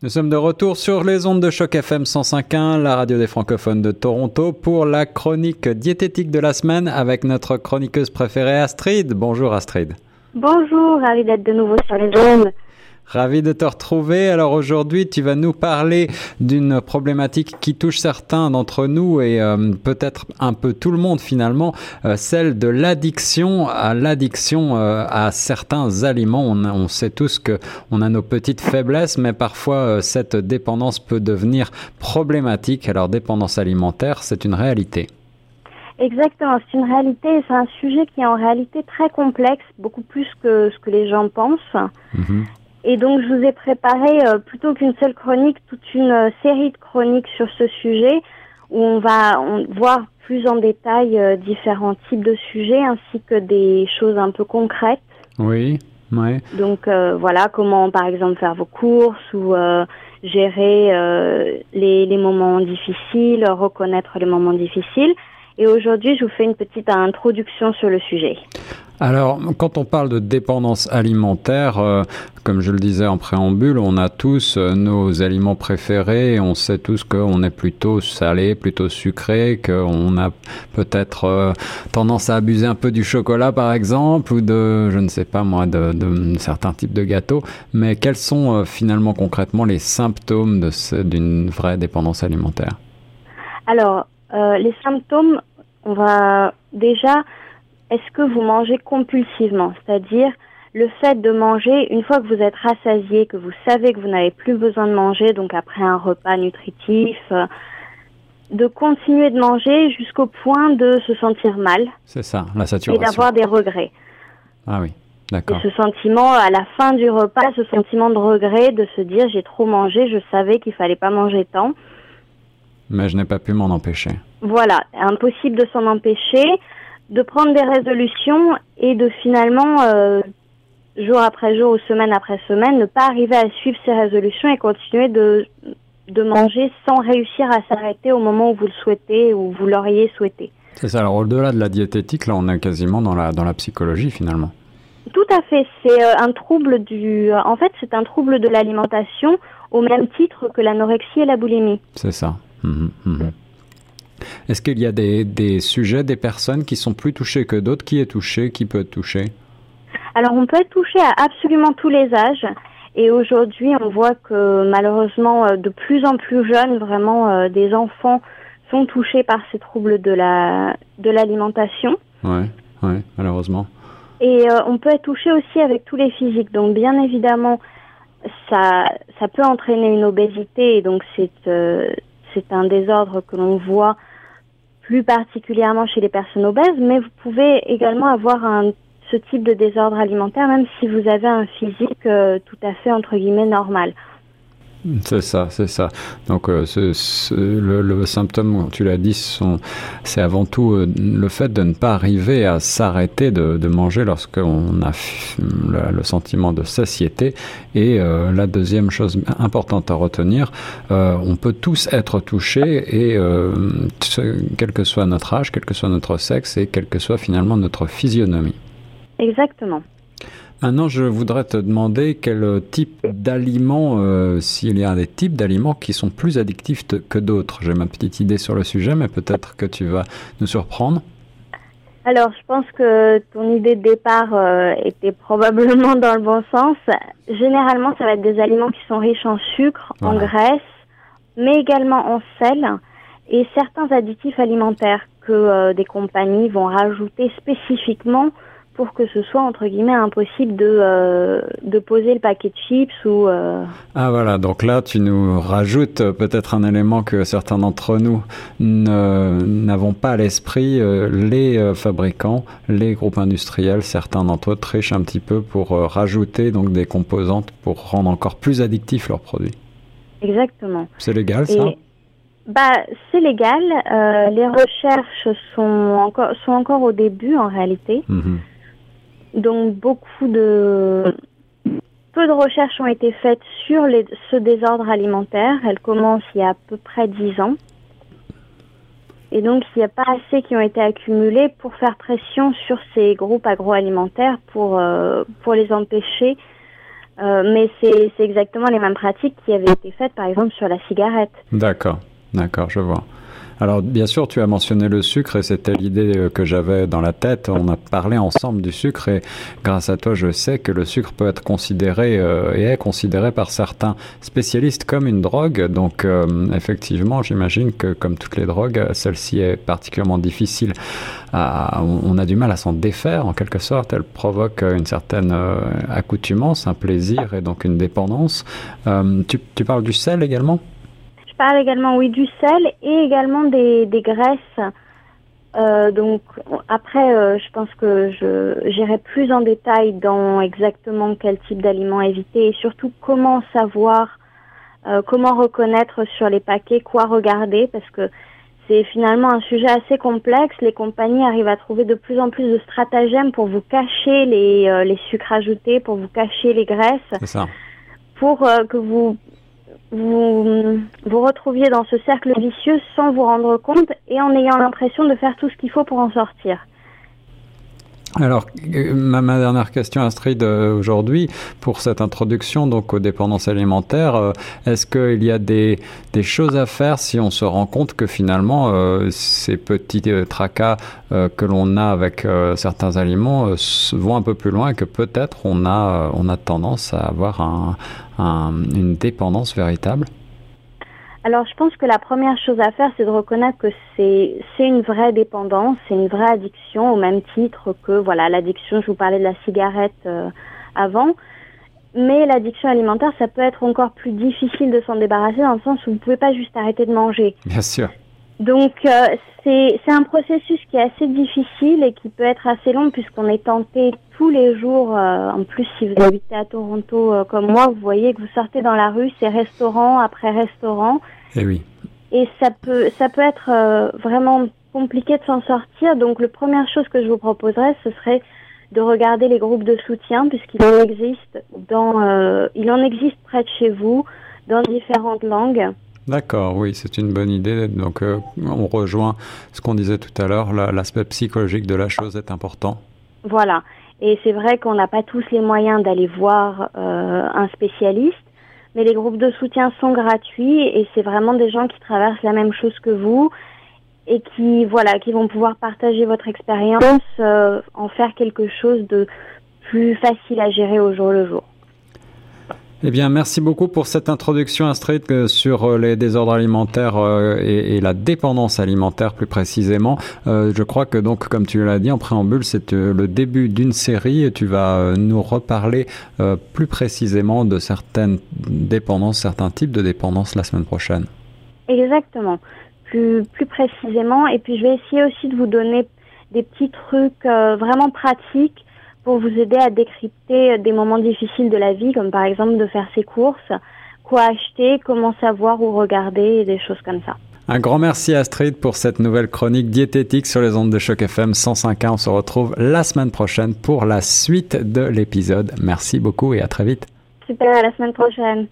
Nous sommes de retour sur les ondes de choc FM 105.1, la radio des francophones de Toronto, pour la chronique diététique de la semaine avec notre chroniqueuse préférée Astrid. Bonjour Astrid. Bonjour, ravi d'être de nouveau sur les ondes. Ravi de te retrouver. Alors aujourd'hui, tu vas nous parler d'une problématique qui touche certains d'entre nous et euh, peut-être un peu tout le monde finalement, euh, celle de l'addiction à l'addiction euh, à certains aliments. On, on, sait tous que on a nos petites faiblesses, mais parfois cette dépendance peut devenir problématique. Alors dépendance alimentaire, c'est une réalité. Exactement, c'est une réalité, c'est un sujet qui est en réalité très complexe, beaucoup plus que ce que les gens pensent. Mm-hmm. Et donc, je vous ai préparé, euh, plutôt qu'une seule chronique, toute une euh, série de chroniques sur ce sujet où on va voir plus en détail euh, différents types de sujets ainsi que des choses un peu concrètes. Oui, oui. Donc, voilà, comment, par exemple, faire vos courses ou gérer les, les moments difficiles, reconnaître les moments difficiles. Et aujourd'hui, je vous fais une petite introduction sur le sujet. Alors, quand on parle de dépendance alimentaire, euh, comme je le disais en préambule, on a tous euh, nos aliments préférés. on sait tous qu'on est plutôt salé, plutôt sucré, qu'on a peut-être euh, tendance à abuser un peu du chocolat, par exemple, ou de, je ne sais pas moi, de, de certains types de gâteaux. Mais quels sont finalement concrètement les symptômes d'une vraie dépendance alimentaire? Alors, les symptômes, on va déjà est-ce que vous mangez compulsivement? C'est-à-dire le fait de manger, une fois que vous êtes rassasié, que vous savez que vous n'avez plus besoin de manger, donc après un repas nutritif, euh, de continuer de manger jusqu'au point de se sentir mal. C'est ça, la saturation. Et d'avoir des regrets. Ah oui, d'accord. Et ce sentiment, à la fin du repas, ce sentiment de regret, de se dire j'ai trop mangé, je savais qu'il fallait pas manger tant. Mais je n'ai pas pu m'en empêcher. Voilà, impossible de s'en empêcher de prendre des résolutions et de finalement, euh, jour après jour ou semaine après semaine, ne pas arriver à suivre ces résolutions et continuer de, de manger sans réussir à s'arrêter au moment où vous le souhaitez ou vous l'auriez souhaité. C'est ça, alors au-delà de la diététique, là on est quasiment dans la, dans la psychologie finalement. Tout à fait, c'est euh, un trouble du... En fait, c'est un trouble de l'alimentation au même titre que l'anorexie et la boulimie. C'est ça. Mmh, mmh. Est-ce qu'il y a des, sujets, des personnes qui sont plus touchées que d'autres? Qui est touché? Qui peut être touché? Alors, on peut être touché à absolument tous les âges. Et aujourd'hui, on voit que malheureusement, euh, de plus en plus jeunes, vraiment, euh, des enfants sont touchés par ces troubles de la de l'alimentation. Ouais, ouais, malheureusement. Et euh, on peut être touché aussi avec tous les physiques. Donc, bien évidemment, ça ça peut entraîner une obésité. Et donc, c'est c'est un désordre que l'on voit plus particulièrement chez les personnes obèses, mais vous pouvez également avoir ce type de désordre alimentaire même si vous avez un physique euh, tout à fait entre guillemets normal. C'est ça, c'est ça. Donc euh, le, symptôme, tu l'as dit, c'est avant tout euh, le fait de ne pas arriver à s'arrêter de, manger lorsqu'on a le, sentiment de satiété. Et euh, la deuxième chose importante à retenir, on peut tous être touchés et quel que soit notre âge, quel que soit notre sexe et quelle que soit finalement notre physionomie. Exactement. Maintenant, je voudrais te demander quel type d'aliments, euh, s'il y a des types d'aliments qui sont plus addictifs que d'autres. J'ai ma petite idée sur le sujet, mais peut-être que tu vas nous surprendre. Alors, je pense que ton idée de départ euh, était probablement dans le bon sens. Généralement, ça va être des aliments qui sont riches en sucre, en graisse, mais également en sel et certains additifs alimentaires que euh, des compagnies vont rajouter spécifiquement pour que ce soit entre guillemets impossible de, euh, de poser le paquet de chips ou. Euh, ah voilà, donc là tu nous rajoutes peut-être un élément que certains d'entre nous n'avons pas à l'esprit. Euh, les fabricants, les groupes industriels, certains d'entre eux trichent un petit peu pour rajouter donc des composantes pour rendre encore plus addictifs leurs produits. Exactement. C'est légal ça? Bah, c'est légal. les recherches sont encore sont encore au début en réalité. Mhm. Donc beaucoup de peu de recherches ont été faites sur les, ce désordre alimentaire. Elle commence il y a à peu près dix ans. Et donc, il n'y a pas assez qui ont été accumulés pour faire pression sur ces groupes agroalimentaires pour, euh, pour les empêcher mais c'est exactement les mêmes pratiques qui avaient été faites, par exemple, sur la cigarette. D'accord, d'accord, je vois. Alors bien sûr, tu as mentionné le sucre et c'était l'idée euh, que j'avais dans la tête. On a parlé ensemble du sucre et grâce à toi, je sais que le sucre peut être considéré euh, et est considéré par certains spécialistes comme une drogue. Donc euh, effectivement, j'imagine que comme toutes les drogues, celle-ci est particulièrement difficile. À, on a du mal à s'en défaire en quelque sorte. Elle provoque une certaine accoutumance, un plaisir et donc une dépendance. Tu, tu parles du sel également? Parle également, oui, du sel et également des, des graisses. Euh, donc après, euh, je pense que je j'irai plus en détail dans exactement quel type d'aliments éviter et surtout comment savoir, euh, comment reconnaître sur les paquets quoi regarder parce que c'est finalement un sujet assez complexe. Les compagnies arrivent à trouver de plus en plus de stratagèmes pour vous cacher les, les sucres ajoutés, pour vous cacher les graisses. Ça. Pour que vous vous vous retrouviez dans ce cercle vicieux sans vous rendre compte et en ayant l'impression de faire tout ce qu'il faut pour en sortir. Alors, euh, ma, dernière question, Astrid, euh, aujourd'hui, pour cette introduction donc aux dépendances alimentaires, euh, est-ce qu'il y a des, choses à faire si on se rend compte que finalement ces petits tracas que l'on a avec certains aliments vont un peu plus loin et que peut-être on a, on a tendance à avoir un, une dépendance véritable? Alors, je pense que la première chose à faire, c'est de reconnaître que c'est c'est une vraie dépendance, c'est une vraie addiction, au même titre que voilà l'addiction. Je vous parlais de la cigarette euh, avant, mais l'addiction alimentaire, ça peut être encore plus difficile de s'en débarrasser dans le sens où vous pouvez pas juste arrêter de manger. Bien sûr. Donc euh, c'est c'est un processus qui est assez difficile et qui peut être assez long puisqu'on est tenté tous les jours. Euh, en plus, si vous habitez à Toronto comme moi, vous voyez que vous sortez dans la rue, c'est restaurant après restaurant. Et eh oui. Et ça peut, ça peut être euh, vraiment compliqué de s'en sortir. Donc, la première chose que je vous proposerais, ce serait de regarder les groupes de soutien, puisqu'il en existe dans, euh, il en existe près de chez vous, dans différentes langues. D'accord, oui, c'est une bonne idée. Donc, euh, on rejoint ce qu'on disait tout à l'heure, l'aspect psychologique de la chose est important. Voilà. Et c'est vrai qu'on n'a pas tous les moyens d'aller voir un spécialiste, mais les groupes de soutien sont gratuits et c'est vraiment des gens qui traversent la même chose que vous et qui voilà qui vont pouvoir partager votre expérience, euh, en faire quelque chose de plus facile à gérer au jour le jour. Eh bien, merci beaucoup pour cette introduction, Astrid, euh, sur euh, les désordres alimentaires euh, et, la dépendance alimentaire plus précisément. je crois que donc, comme tu l'as dit en préambule, c'est le début d'une série et tu vas nous reparler plus précisément de certaines dépendances, certains types de dépendances la semaine prochaine. Exactement, plus, plus précisément. Et puis, je vais essayer aussi de vous donner des petits trucs vraiment pratiques pour vous aider à décrypter des moments difficiles de la vie, comme par exemple de faire ses courses, quoi acheter, comment savoir où regarder, et des choses comme ça. Un grand merci Astrid pour cette nouvelle chronique diététique sur les ondes de choc FM 105.1. On se retrouve la semaine prochaine pour la suite de l'épisode. Merci beaucoup et à très vite. Super, à la semaine prochaine.